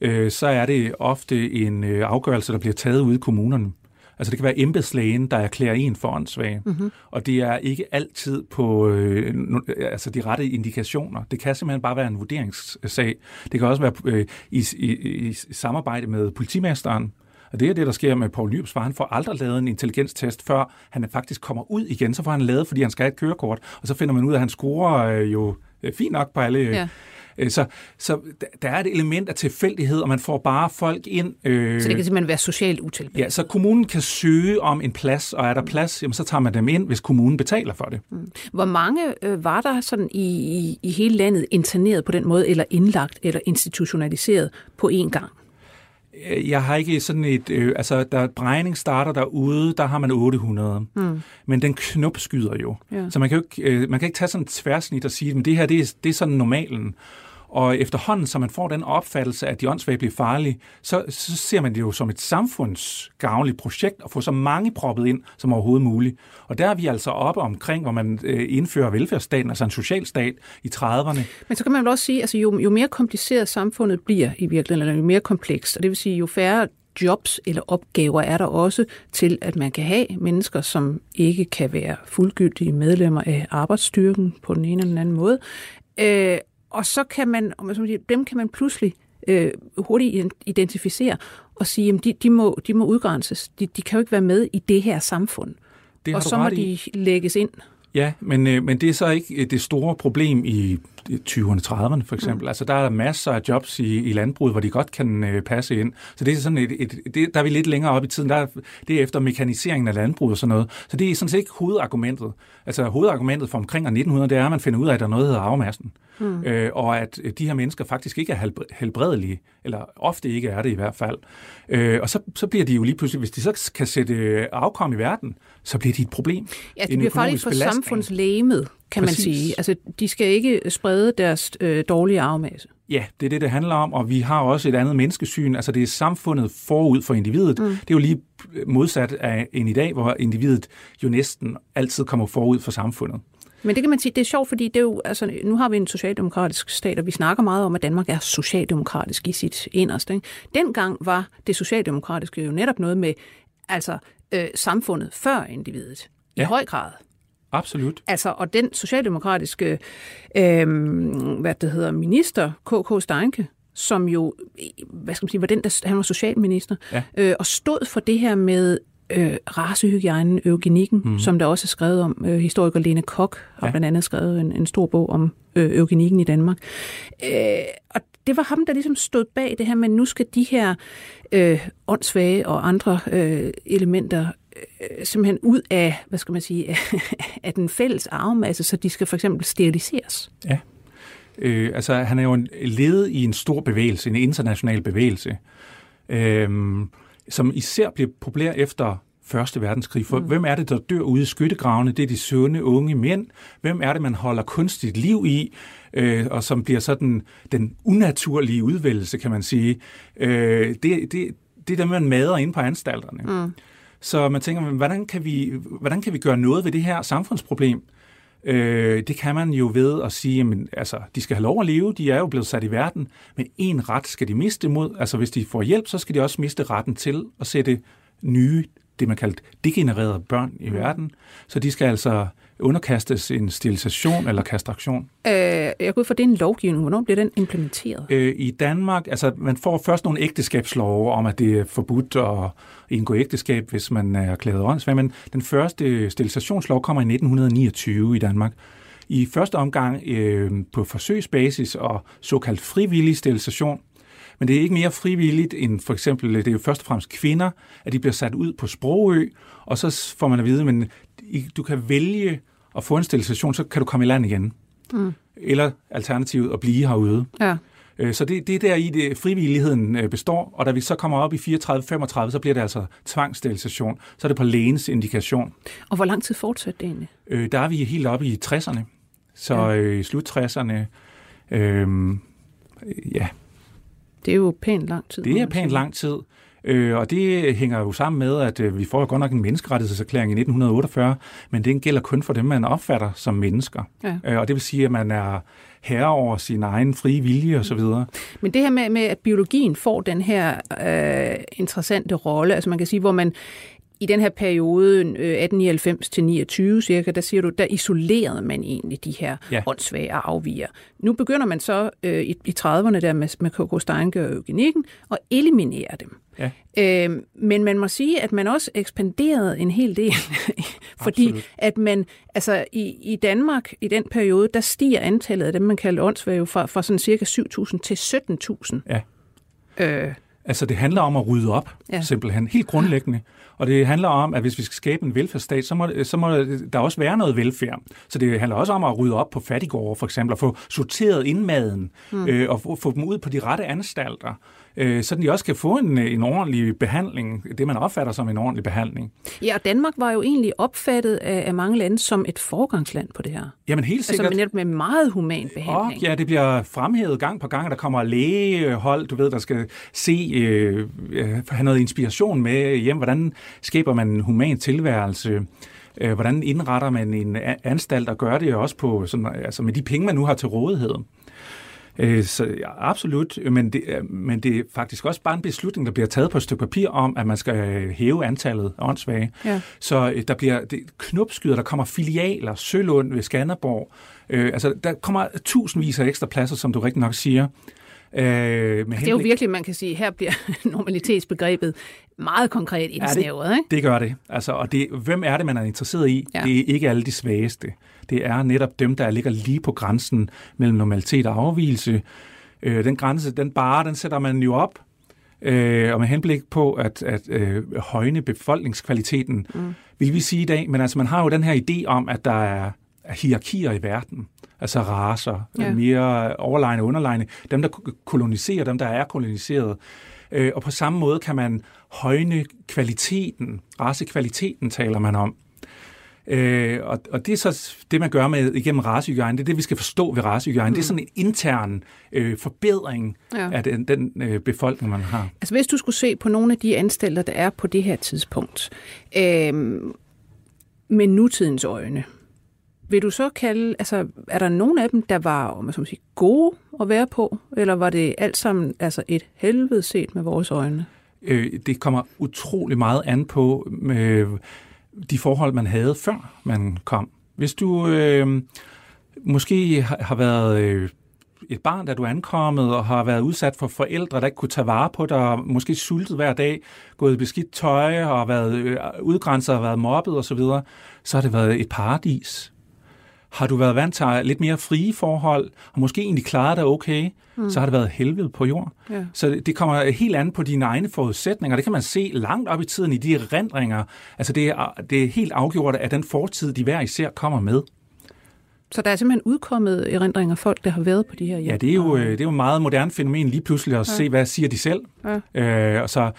øh, så er det ofte en øh, afgørelse, der bliver taget ude i kommunerne. Altså det kan være embedslægen, der erklærer en for åndssvag. Mm-hmm. Og det er ikke altid på øh, no- altså de rette indikationer. Det kan simpelthen bare være en vurderingssag. Det kan også være øh, i, i, i samarbejde med politimesteren. Og det er det, der sker med Paul Lyrups far. Han får aldrig lavet en intelligenstest, før han faktisk kommer ud igen. Så får han lavet, fordi han skal have et kørekort. Og så finder man ud af, at han scorer øh, jo øh, fint nok på alle... Øh, Ja. Øh, Så, så der er et element af tilfældighed, og man får bare folk ind. Øh, Så det kan simpelthen være socialt utilpasset. Ja, så kommunen kan søge om en plads, og er der plads, jamen, så tager man dem ind, hvis kommunen betaler for det. Hvor mange øh, var der sådan i, i, i hele landet interneret på den måde, eller indlagt eller institutionaliseret på én gang? Øh, Jeg har ikke sådan et... Øh, altså, da Brejning starter derude, der har man 800. Mm. Men den knop skyder jo. Ja. Så man kan jo ikke, øh, man kan ikke tage sådan et tværsnit og sige, at det her det er, det er sådan normalen. Og efterhånden, så man får den opfattelse, at de åndssvage bliver farlige, så, så ser man det jo som et samfundsgavnligt projekt at få så mange proppet ind som overhovedet muligt. Og der er vi altså oppe omkring, hvor man øh, indfører velfærdsstaten, altså en socialstat i 30'erne. Men så kan man vel også sige, altså jo, jo mere kompliceret samfundet bliver i virkeligheden, eller jo mere komplekst, og det vil sige, jo færre jobs eller opgaver er der også til, at man kan have mennesker, som ikke kan være fuldgyldige medlemmer af arbejdsstyrken på den ene eller den anden måde. Øh, og så kan man, dem kan man pludselig øh, hurtigt identificere og sige, at de, de, må, de må udgrænses. De, de kan jo ikke være med i det her samfund. Det og så må ret de i. lægges ind. Ja, men, øh, men det er så ikke øh, det store problem i 20'erne, 30'erne for eksempel. Mm. Altså der er masser af jobs i, i landbruget, hvor de godt kan øh, passe ind. Så det er sådan et, et, det, der er vi lidt længere op i tiden. Der er, det er efter mekaniseringen af landbruget og sådan noget. Så det er sådan set ikke hovedargumentet. Altså hovedargumentet for omkring 1900, det er, at man finder ud af, at der er noget, der hedder arvemassen. Mm. Øh, og at øh, de her mennesker faktisk ikke er helbredelige, eller ofte ikke er det i hvert fald. Øh, og så, så bliver de jo lige pludselig, hvis de så kan sætte øh, afkom i verden, så bliver de et problem. Ja, det bliver faktisk for samfundslægemet, kan Præcis. man sige. Altså, de skal ikke sprede deres øh, dårlige arvemasse. Ja, det er det, det handler om, og vi har også et andet menneskesyn. Altså, det er samfundet forud for individet. Mm. Det er jo lige modsat af end i dag, hvor individet jo næsten altid kommer forud for samfundet. Men det kan man sige, det er sjovt, fordi det er jo, altså, nu har vi en socialdemokratisk stat, og vi snakker meget om, at Danmark er socialdemokratisk i sit inderste. Ikke? Dengang var det socialdemokratiske jo netop noget med altså, øh, samfundet før individet. Ja. I høj grad. Absolut. Altså, og den socialdemokratiske øh, hvad det hedder, minister, K.K. Steinke, som jo, hvad skal man sige, var den, der, han var socialminister, ja. øh, og stod for det her med øh, racehygiejnen, eugenikken, mm. som der også er skrevet om. Øh, historiker Lene Kok har ja. blandt andet skrevet en, en stor bog om øh, eugenikken i Danmark. Øh, og det var ham, der ligesom stod bag det her, men nu skal de her øh, åndssvage og andre øh, elementer øh, simpelthen ud af, hvad skal man sige, af den fælles arvemasse, så de skal for eksempel steriliseres. Ja. Øh, altså, han er jo en led i en stor bevægelse, en international bevægelse, øh, som især bliver populær efter Første verdenskrig. For mm. hvem er det, der dør ude i skyttegravene? Det er de sunde unge mænd. Hvem er det, man holder kunstigt liv i, øh, og som bliver sådan den unaturlige udvælgelse, kan man sige? Øh, det, det, det er dem, man mader ind på anstalterne. Mm. Så man tænker, hvordan kan, vi, hvordan kan vi gøre noget ved det her samfundsproblem? Øh, det kan man jo ved at sige, at altså, de skal have lov at leve, de er jo blevet sat i verden, men en ret skal de miste mod. Altså hvis de får hjælp, så skal de også miste retten til at sætte nye, det man kalder degenererede børn i mm. verden. Så de skal altså underkastes en sterilisation eller kastraktion? Øh, jeg går ud for, det er en lovgivning. Hvornår bliver den implementeret? Øh, I Danmark, altså man får først nogle ægteskabslove om, at det er forbudt at indgå ægteskab, hvis man er klædet åndssvag, men den første sterilisationslov kommer i 1929 i Danmark. I første omgang øh, på forsøgsbasis og såkaldt frivillig sterilisation, men det er ikke mere frivilligt end for eksempel, det er jo først og fremmest kvinder, at de bliver sat ud på Sprogø, og så får man at vide, men du kan vælge at få en sterilisation, så kan du komme i land igen. Mm. Eller alternativet at blive herude. Ja. Øh, så det, det er der i det frivilligheden øh, består, og da vi så kommer op i 34-35, så bliver det altså tvangssterilisation. Så er det på lægens indikation. Og hvor lang tid fortsætter det egentlig? Øh, der er vi helt oppe i 60'erne. Så ja. øh, slut 60'erne. Øh, ja. Det er jo pænt lang tid. Det er pænt lang tid. Øh, og det hænger jo sammen med, at øh, vi får jo godt nok en menneskerettighedserklæring i 1948, men den gælder kun for dem, man opfatter som mennesker. Ja. Øh, og det vil sige, at man er herre over sin egen frie vilje osv. Men det her med, med, at biologien får den her øh, interessante rolle, altså man kan sige, hvor man i den her periode, 1899 øh, til 29 cirka, der siger du, der isolerede man egentlig de her ja. åndssvage afviger. Nu begynder man så øh, i, i 30'erne der med, med K.K. Steinke og eugenikken at eliminere dem. Ja. Øh, men man må sige, at man også ekspanderede en hel del, fordi Absolut. at man, altså i, i Danmark i den periode, der stiger antallet af dem, man kalder åndssvage, fra, fra sådan cirka 7.000 til 17.000. Ja. Øh, Altså det handler om at rydde op, ja. simpelthen, helt grundlæggende. Og det handler om, at hvis vi skal skabe en velfærdsstat, så må, så må der også være noget velfærd. Så det handler også om at rydde op på fattigårde, for eksempel, og få sorteret indmaden, mm. øh, og få, få dem ud på de rette anstalter øh, så de også kan få en, en ordentlig behandling, det man opfatter som en ordentlig behandling. Ja, og Danmark var jo egentlig opfattet af, af mange lande som et forgangsland på det her. Jamen helt altså, sikkert. Altså med, med meget human behandling. Og, ja, det bliver fremhævet gang på gang, der kommer lægehold, du ved, der skal se, øh, have noget inspiration med hjem, hvordan skaber man en human tilværelse, øh, hvordan indretter man en anstalt og gør det også på, sådan, altså med de penge, man nu har til rådighed. Øh, så ja, absolut, men det, men det er faktisk også bare en beslutning, der bliver taget på et stykke papir om, at man skal hæve antallet af åndssvage. Ja. Så øh, der bliver det, knopskyder, der kommer filialer, Sølund ved Skanderborg. Øh, altså, der kommer tusindvis af ekstra pladser, som du rigtig nok siger. Øh, med Altså, det er jo virkelig, man kan sige, her bliver normalitetsbegrebet meget konkret indsnævret. det, ikke? det gør det. Altså, og det, hvem er det, man er interesseret i? Ja. Ja. Det er ikke alle de svageste. Det er netop dem, der ligger lige på grænsen mellem normalitet og afvielse. Øh, den grænse, den bare, den sætter man jo op, øh, og med henblik på at, at øh, højne befolkningskvaliteten, mm. vil vi sige i dag. Men altså, man har jo den her idé om, at der er, er hierarkier i verden. Altså raser, Ja. mere overlegne og underlegne. Dem, der koloniserer, dem, der er koloniseret. Øh, og på samme måde kan man højne kvaliteten, racekvaliteten taler man om. Øh, og, og det er så det, man gør med igennem racehygiejne. Det er det, vi skal forstå ved racehygiejne. Mm. Det er sådan en intern øh, forbedring ja. af den, den øh, befolkning, man har. Altså hvis du skulle se på nogle af de anstalter, der er på det her tidspunkt, øh, med nutidens øjne, vil du så kalde, altså er der nogen af dem, der var om man så sige, gode at være på, eller var det alt sammen altså et helvede set med vores øjne? Øh, det kommer utrolig meget an på øh, de forhold, man havde, før man kom. Hvis du øh, måske har været øh, et barn, da du er ankommet, og har været udsat for forældre, der ikke kunne tage vare på dig, og måske sultet hver dag, gået i beskidt tøj, og har været øh, udgrænset og været mobbet osv., så har det været et paradis. Har du været vant til lidt mere frie forhold, og måske egentlig klaret dig okay, mm. så har det været helvede på jord. Ja. Så det, kommer helt an på dine egne forudsætninger. Det kan man se langt op i tiden i de erindringer. Altså det er, det er helt afgjort, at den fortid, de hver især kommer med. Så der er simpelthen udkommet erindringer af folk, der har været på de her hjem. Ja, det er jo, øh, det er jo et meget moderne fænomen lige pludselig at ja. se, hvad siger de selv. Ja. Øh, og så,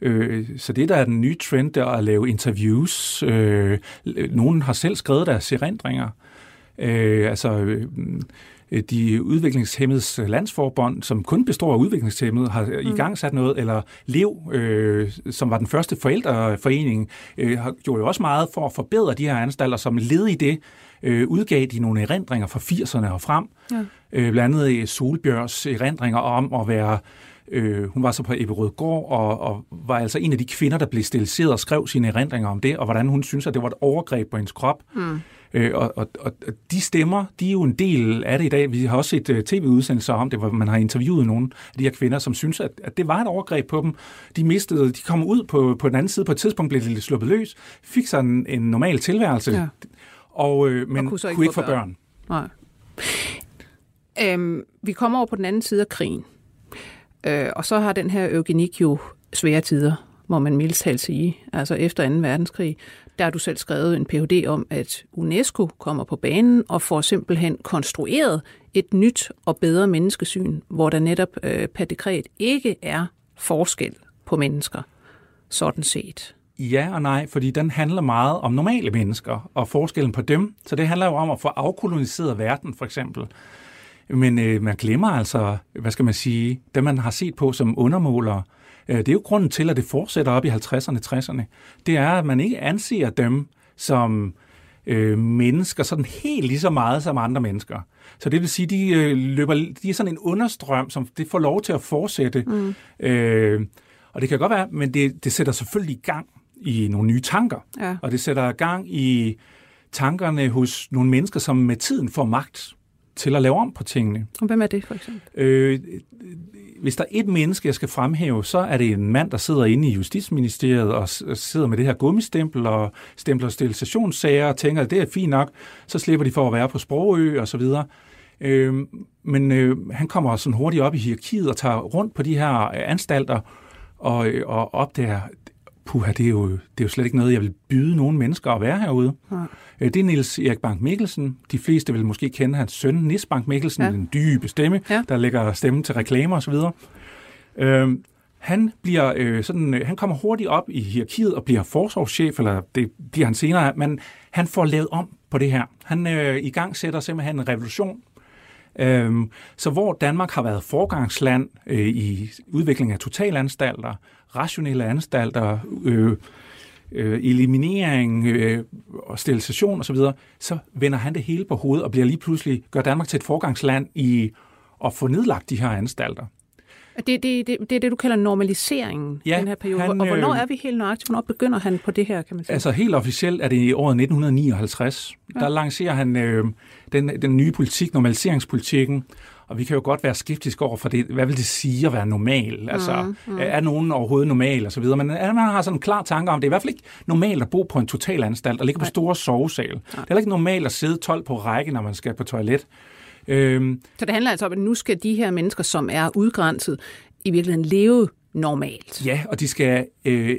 øh, så det, der er den nye trend, det er at lave interviews. Øh, nogen har selv skrevet deres erindringer. Øh, altså, øh, de udviklingshemmedes landsforbund, som kun består af udviklingshemmede, har mm. i gang sat noget, eller Lev, øh, som var den første forældreforening, øh, har gjort jo også meget for at forbedre de her anstalter, som led i det, øh, udgav de nogle erindringer fra 80'erne og frem. Ja. Øh, blandt andet i Solbjørns erindringer om at være Øh, hun var så på Ebbe Gård og, og var altså en af de kvinder, der blev stiliseret og skrev sine erindringer om det, og hvordan hun synes, at det var et overgreb på hendes krop. Mm. Øh, og, og, og de stemmer, de er jo en del af det i dag. Vi har også set uh, tv-udsendelser om det, hvor man har interviewet nogle af de her kvinder, som synes, at, at det var et overgreb på dem. De mistede, de kom ud på, på den anden side, på et tidspunkt blev de sluppet løs, fik sig en, en normal tilværelse, Ja. og, øh, men Og kunne kunne ikke få få børn. Nej. Øhm, vi kommer over på den anden side af krigen. Øh, og så har den her eugenik jo svære tider, må man mildest talt sige. Altså efter 2. verdenskrig, der har du selv skrevet en Ph.D. om, at UNESCO kommer på banen og får simpelthen konstrueret et nyt og bedre menneskesyn, hvor der netop øh, per dekret ikke er forskel på mennesker, sådan set. Ja og nej, fordi den handler meget om normale mennesker og forskellen på dem. Så det handler jo om at få afkoloniseret verden, for eksempel. Men øh, man glemmer altså, hvad skal man sige, det man har set på som undermålere. Øh, det er jo grunden til, at det fortsætter op i 50'erne, 60'erne. Det er, at man ikke anser dem som øh, mennesker sådan helt lige så meget som andre mennesker. Så det vil sige, de øh, løber, de er sådan en understrøm, som det får lov til at fortsætte. Mm. Øh, og det kan godt være, men det, det sætter selvfølgelig i gang i nogle nye tanker. Ja. Og det sætter gang i tankerne hos nogle mennesker, som med tiden får magt til at lave om på tingene. Og hvem er det for eksempel? Øh, hvis der er et menneske, jeg skal fremhæve, så er det en mand, der sidder inde i Justitsministeriet og sidder med det her gummistempel og stempler sterilisationssager og tænker, at det er fint nok, så slipper de for at være på Sprogø og så videre. Øh, men øh, han kommer sådan hurtigt op i hierarkiet og tager rundt på de her anstalter og, øh, og opdager, puha, det er, jo, det er jo slet ikke noget, jeg vil byde nogen mennesker at være herude. Nej. Øh, Det er Niels Erik Bank Mikkelsen. De fleste vil måske kende hans søn, Nis Bank Mikkelsen, Ja. ja. den dybe stemme, Ja. ja. der lægger stemme til reklamer osv. Øh, han, bliver, øh, sådan, øh, han kommer hurtigt op i hierarkiet og bliver forsorgschef, eller det bliver han senere, men han får lavet om på det her. Han øh, i gang sætter simpelthen en revolution. Øhm, så hvor Danmark har været forgangsland øh, i udvikling af totalanstalter, rationelle anstalter, øh, øh, eliminering øh, og sterilisation osv., så, så vender han det hele på hovedet og bliver lige pludselig, gør Danmark til et forgangsland i at få nedlagt de her anstalter. Det, det, det, det er det, du kalder normaliseringen i Ja, den her periode. han, og hvornår øh, er vi helt nøjagtigt? Hvornår begynder han på det her, kan man sige? Altså helt officielt er det i året 1959. Ja. Der lancerer han øh, den, den nye politik, normaliseringspolitikken, Og vi kan jo godt være skeptiske over for det. Hvad vil det sige at være normal? Altså, mm, mm. er nogen overhovedet normal og så videre? Men er, man har sådan en klar tanke om, det er i hvert fald ikke normalt at bo på en totalanstalt og ligge på store sovesal. Det er heller ikke normalt at sidde 12 på række, når man skal på toilet. Øhm, så det handler altså om, at nu skal de her mennesker, som er udgrænset, i virkeligheden leve normalt. Ja, og de skal, øh,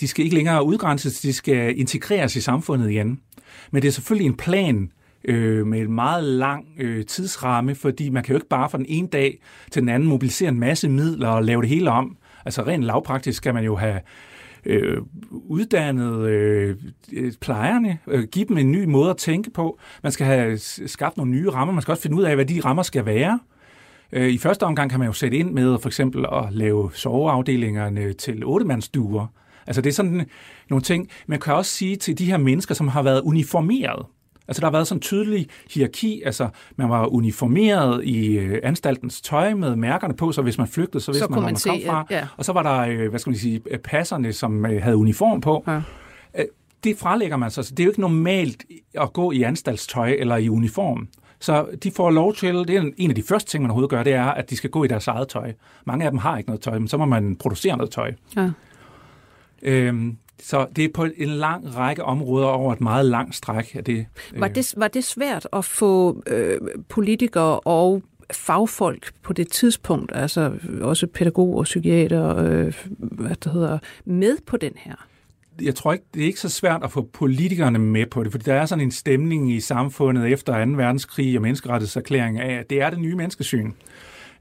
de skal ikke længere udgrænses, de skal integreres i samfundet igen. Men det er selvfølgelig en plan, øh, med en meget lang øh, tidsramme, fordi man kan jo ikke bare fra den ene dag til den anden mobilisere en masse midler og lave det hele om. Altså rent lavpraktisk skal man jo have øh, uddannet øh, øh, plejerne, øh, give dem en ny måde at tænke på. Man skal have skabt nogle nye rammer. Man skal også finde ud af, hvad de rammer skal være. Øh, I første omgang kan man jo sætte ind med for eksempel at lave soveafdelingerne til ottemandsduer. Altså det er sådan nogle ting. Man kan også sige til de her mennesker, som har været uniformeret. Altså der har været sådan en tydelig hierarki, altså man var uniformeret i øh, anstaltens tøj med mærkerne på, så hvis man flygtede, så vidste så man, hvor man, man kom fra. Ja. Og så var der, øh, hvad skal man sige, passerne, som øh, havde uniform på. Ja. Det frelægger man sig, så det er jo ikke normalt at gå i anstaltstøj eller i uniform. Så de får lov til, det er en af de første ting, man overhovedet gør, det er, at de skal gå i deres eget tøj. Mange af dem har ikke noget tøj, men så må man producere noget tøj. Ja. Øhm, så det er på en lang række områder over et meget langt stræk. Af det, var, øh, det, var det svært at få øh, politikere og fagfolk på det tidspunkt, altså også pædagoger og psykiater, øh, hvad det hedder, med på den her? jeg tror ikke, det er ikke så svært at få politikerne med på det, fordi der er sådan en stemning i samfundet efter 2. verdenskrig og menneskerettighedserklæring af, at det er det nye menneskesyn.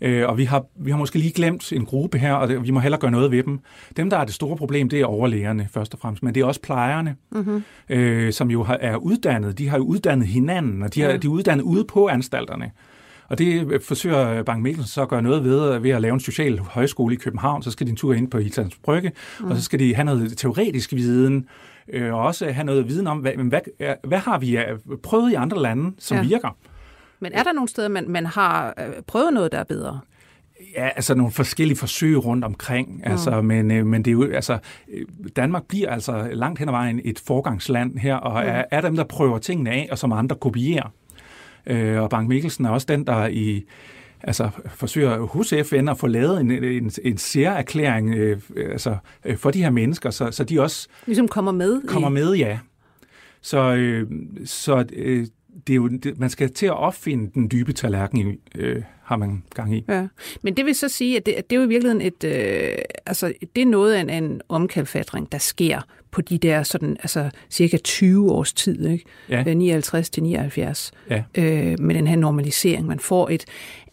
Øh, og vi har, vi har måske lige glemt en gruppe her, og det, vi må hellere gøre noget ved dem. Dem, der er det store problem, det er overlægerne først og fremmest, men det er også plejerne, mm-hmm. øh, som jo har, er uddannet. De har jo uddannet hinanden, og de, har, ja. de er uddannet ude på anstalterne. Og det forsøger Bank Mikkelsen så at gøre noget ved, ved at lave en social højskole i København. Så skal de en tur ind på Hilsans Brygge, mm. og så skal de have noget teoretisk viden, øh, og også have noget viden om, hvad, hvad, hvad har vi prøvet i andre lande, som ja. virker. Men er der nogle steder, man, man har øh, prøvet noget, der er bedre? Ja, altså nogle forskellige forsøg rundt omkring, mm. altså, men, øh, men det er jo, altså, øh, Danmark bliver altså langt hen ad vejen et forgangsland her, og mm. er, er dem, der prøver tingene af, og som andre kopierer. Øh, og Bank Mikkelsen er også den, der i altså forsøger hos FN at få lavet en, en, en særerklæring øh, altså, øh, for de her mennesker, så, så de også... Ligesom kommer med? Kommer i... med, ja. Så, øh, så øh, det er jo, det, man skal til at opfinde den dybe tallerken, øh, har man gang i. Ja. Men det vil så sige, at det, at det er jo i virkeligheden et, øh, altså, det er noget af en, en omkalfatring, der sker på de der sådan, altså, cirka 20 års tid, ikke? Ja. 59 øh, til 79, ja. øh, med den her normalisering. Man får et,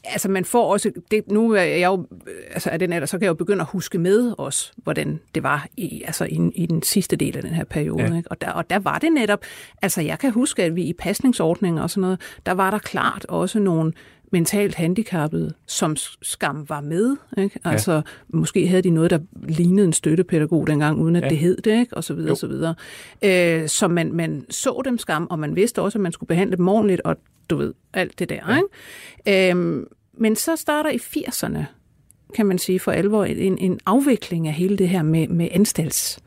altså man får også, det, nu er jeg jo, altså er den alder, så kan jeg jo begynde at huske med os, hvordan det var i, altså i, i den sidste del af den her periode. Ja. Ikke? Og, der, og der var det netop, altså jeg kan huske, at vi i pasningsordninger og sådan noget, der var der klart også nogle mentalt handicappede, som skam var med. Ikke? Altså, ja. måske havde de noget, der lignede en støttepædagog dengang, uden at ja. det hed det, ikke? og så videre, og så videre. Øh, så man, man så dem skam, og man vidste også, at man skulle behandle dem ordentligt, og du ved, alt det der. Ja. Ikke? Øh, men så starter i 80'erne, kan man sige, for alvor en, en afvikling af hele det her med, med anstalts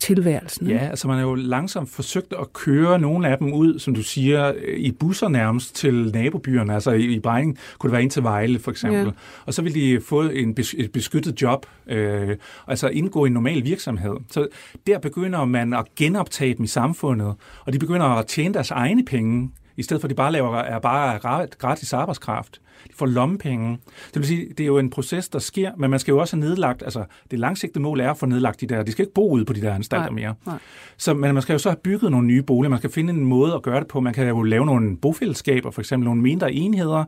tilværelsen. Ja, altså man har jo langsomt forsøgt at køre nogle af dem ud, som du siger, i busser nærmest til nabobyerne. Altså i, i Brejning kunne det være ind til Vejle for eksempel. Ja. Og så vil de få en bes, et beskyttet job, øh, altså indgå i en normal virksomhed. Så der begynder man at genoptage dem i samfundet, og de begynder at tjene deres egne penge, i stedet for at de bare laver er bare gratis arbejdskraft. De får lommepenge. Det vil sige, det er jo en proces, der sker, men man skal jo også have nedlagt, altså det langsigtede mål er at få nedlagt de der, de skal ikke bo ude på de der anstalter mere. Nej. Så, men man skal jo så have bygget nogle nye boliger, man skal finde en måde at gøre det på. Man kan jo lave nogle bofællesskaber, for eksempel nogle mindre enheder.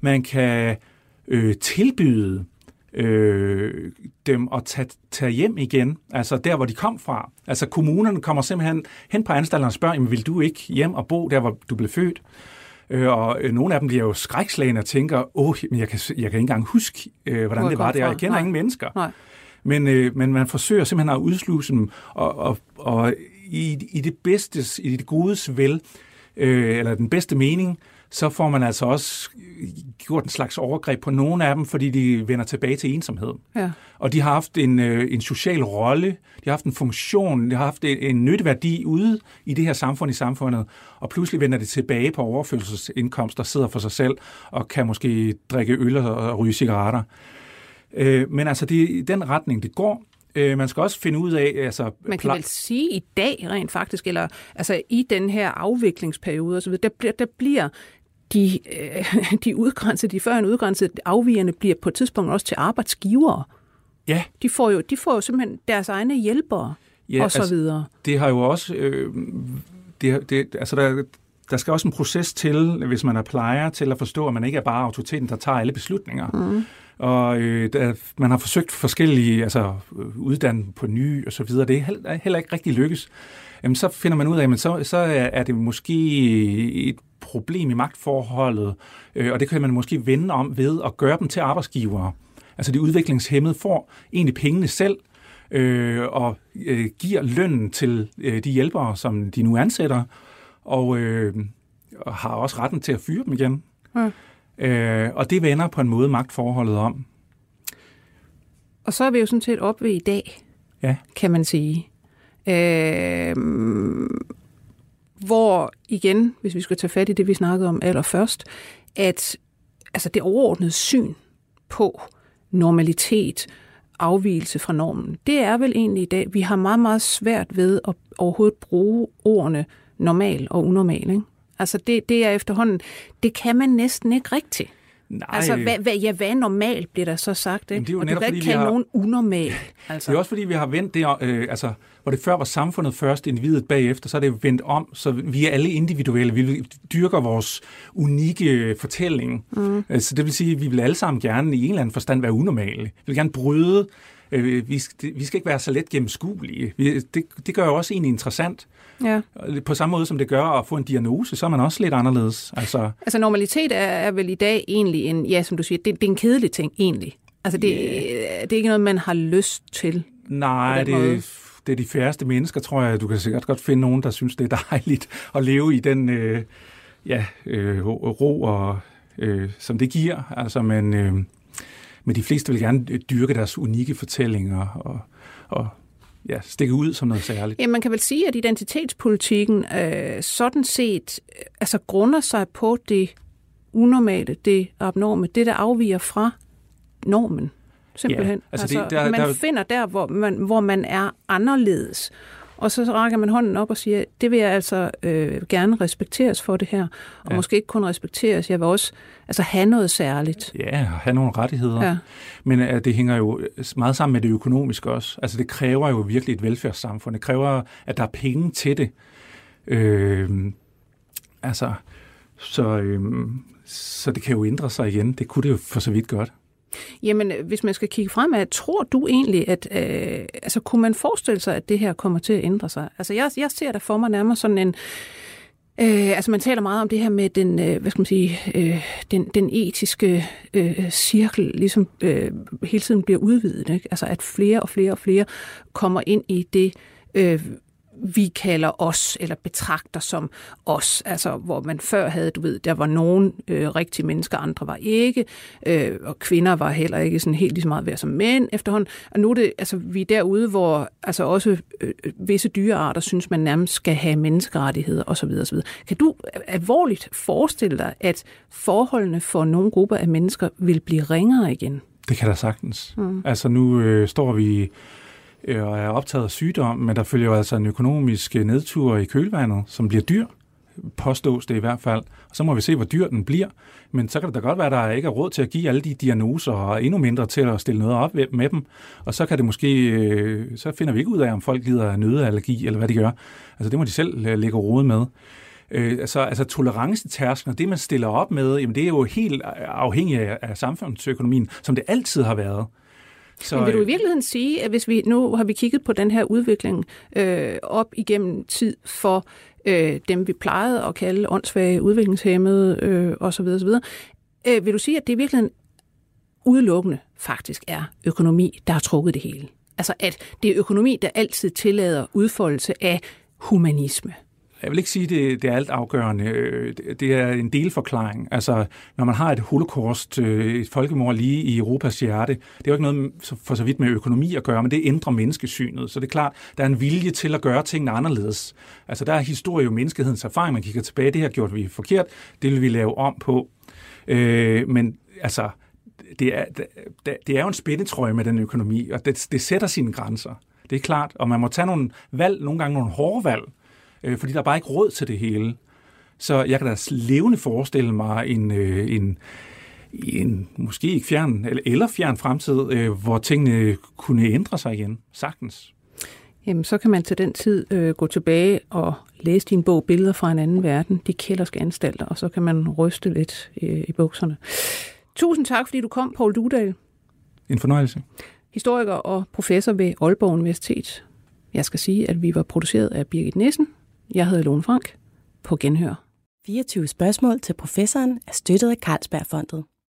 Man kan øh, tilbyde øh, dem at tage, tage hjem igen, altså der, hvor de kom fra. Altså kommunerne kommer simpelthen hen på anstalterne og spørger, vil du ikke hjem og bo der, hvor du blev født? Øh, og øh, nogle af dem bliver jo skrækslagende og tænker, åh, men jeg kan, jeg kan ikke engang huske, øh, hvordan det var der. Jeg kender Nej. ingen mennesker. Nej. Men, øh, men man forsøger simpelthen at udsluse dem, og, og, og i, i det bedste, i det godes vel, øh, eller den bedste mening, så får man altså også gjort en slags overgreb på nogle af dem, fordi de vender tilbage til ensomhed. Ja. Og de har haft en, øh, en social rolle, de har haft en funktion, de har haft en, en nytteværdi ude i det her samfund, i samfundet, og pludselig vender de tilbage på overførselsindkomst og sidder for sig selv, og kan måske drikke øl og ryge cigaretter. Øh, men altså, det er i den retning, det går. Øh, man skal også finde ud af... Altså, man kan vel sige i dag rent faktisk, eller altså i den her afviklingsperiode osv., der, der bliver de, øh, de udgrænsede, de førhen udgrænsede afvigerne bliver på et tidspunkt også til arbejdsgivere. Ja. De får jo, de får jo simpelthen deres egne hjælpere ja, og så altså, videre. Det har jo også... Øh, det, det, altså der, der skal også en proces til, hvis man er plejer, til at forstå, at man ikke er bare autoriteten, der tager alle beslutninger. Mm. Og øh, der, man har forsøgt forskellige, altså uddannet på ny og så videre. Det er heller ikke rigtig lykkes. Jamen, så finder man ud af, at så, så er det måske et problem i magtforholdet, øh, og det kan man måske vende om ved at gøre dem til arbejdsgivere. Altså de udviklingshemmede får egentlig pengene selv, øh, og øh, giver lønnen til øh, de hjælpere, som de nu ansætter, og, øh, og har også retten til at fyre dem igen. Mm. Øh, og det vender på en måde magtforholdet om. Og så er vi jo sådan set oppe ved i dag, ja. kan man sige. Øh, hvor igen, hvis vi skal tage fat i det, vi snakkede om allerførst, at altså det overordnede syn på normalitet, afvielse fra normen, det er vel egentlig i dag, vi har meget, meget svært ved at overhovedet bruge ordene normal og unormal. Ikke? Altså det, det er efterhånden, det kan man næsten ikke rigtigt. Nej. Altså, hvad, hvad, ja, hvad er normalt, bliver der så sagt? Ikke? Jamen, det er jo og netop, du kan ikke kalde har... nogen unormal. Altså. Det er også fordi, vi har vendt det, øh, altså, hvor det før var samfundet først, individet bagefter, så er det vendt om, så vi er alle individuelle. Vi dyrker vores unikke fortælling. Mm. Altså, det vil sige, at vi vil alle sammen gerne i en eller anden forstand være unormale. Vi vil gerne bryde øh, vi, skal, vi skal ikke være så let gennemskuelige. Vi, det, det gør jo også egentlig interessant. Ja. På samme måde som det gør at få en diagnose, så er man også lidt anderledes. Altså, altså normalitet er, er vel i dag egentlig en, ja, som du siger, det, det er en kedelig ting egentlig. Altså det, yeah. det er ikke noget, man har lyst til. Nej, det, det er de færreste mennesker, tror jeg. Du kan sikkert godt finde nogen, der synes, det er dejligt at leve i den øh, ja, øh, ro, og, øh, som det giver. Altså, men, øh, men de fleste vil gerne dyrke deres unikke fortællinger og, og ja, stikke ud som noget særligt. Ja, man kan vel sige, at identitetspolitikken øh, sådan set øh, altså grunder sig på det unormale, det abnorme, det der afviger fra normen. Simpelthen. Ja, altså, altså det, der, man der... finder der, hvor man, hvor man er anderledes. Og så rækker man hånden op og siger, det vil jeg altså øh, gerne respekteres for det her. Og ja. måske ikke kun respekteres, jeg vil også altså, have noget særligt. Ja, have nogle rettigheder. Ja. Men uh, det hænger jo meget sammen med det økonomiske også. Altså det kræver jo virkelig et velfærdssamfund. Det kræver, at der er penge til det. Øh, altså, så, øh, så det kan jo ændre sig igen. Det kunne det jo for så vidt godt. Jamen, hvis man skal kigge fremad, tror du egentlig, at øh, altså, kunne man forestille sig, at det her kommer til at ændre sig? Altså, jeg, jeg ser der for mig nærmere sådan en... Øh, altså, man taler meget om det her med den, øh, hvad skal man sige, øh, den, den etiske øh, cirkel, ligesom øh, hele tiden bliver udvidet. Ikke? Altså, at flere og flere og flere kommer ind i det øh, vi kalder os, eller betragter som os. Altså, hvor man før havde, du ved, der var nogen øh, rigtige mennesker, andre var ikke, øh, og kvinder var heller ikke sådan helt lige så meget værd som mænd efterhånden. Og nu er det, altså, vi er derude, hvor altså også øh, visse dyrearter synes, man nærmest skal have menneskerettigheder osv. osv. Kan du alvorligt forestille dig, at forholdene for nogle grupper af mennesker vil blive ringere igen? Det kan der sagtens. Mm. Altså, nu øh, står vi Øh, Øh, og er optaget af sygdom, men der følger jo altså en økonomisk øh, nedtur i kølvandet, som bliver dyr, påstås det i hvert fald. Og så må vi se, hvor dyr den bliver. Men så kan det da godt være, at der ikke er råd til at give alle de diagnoser, og endnu mindre til at stille noget op med dem. Og så kan det måske, øh, så finder vi ikke ud af, om folk lider af nødeallergi, eller hvad de gør. Altså det må de selv lægge råd med. Øh, altså, altså tolerancetærsken, det man stiller op med, jamen det er jo helt afhængigt af, af samfundsøkonomien, som det altid har været. Så, Men vil du i virkeligheden sige, at hvis vi nu har vi kigget på den her udvikling øh, op igennem tid for øh, dem, vi plejede at kalde åndssvage, udviklingshemmede øh, osv., osv., øh, vil du sige, at det i virkeligheden udelukkende faktisk er økonomi, der har trukket det hele? Altså at det er økonomi, der altid tillader udfoldelse af humanisme? Jeg vil ikke sige, det, det er alt afgørende. Øh, det er en delforklaring. Altså, når man har et holocaust, øh, et folkemord lige i Europas hjerte, det er jo ikke noget for så vidt med økonomi at gøre, men det ændrer menneskesynet. Så det er klart, der er en vilje til at gøre tingene anderledes. Altså, der er historie jo menneskehedens erfaring. Man kigger tilbage, det her gjort vi forkert, det vil vi lave om på. Øh, men altså, det er, det er jo en spændetrøje med den økonomi, og det, det sætter sine grænser. Det er klart, og man må tage nogle valg, nogle gange nogle hårde valg, øh, fordi der er bare ikke råd til det hele. Så jeg kan da levende forestille mig en, øh, en, en måske ikke fjern eller, eller fjern fremtid, øh, hvor tingene kunne ændre sig igen, sagtens. Jamen, så kan man til den tid øh, gå tilbage og læse din bog Billeder fra en anden verden, de kælderske anstalter, og så kan man ryste lidt øh, i bukserne. Tusind tak, fordi du kom, Paul Dudal. En fornøjelse. Historiker og professor ved Aalborg Universitet. Jeg skal sige, at vi var produceret af Birgit Nissen. Jeg hedder Lone Frank. På genhør. 24 spørgsmål til professoren er støttet af Carlsbergfondet.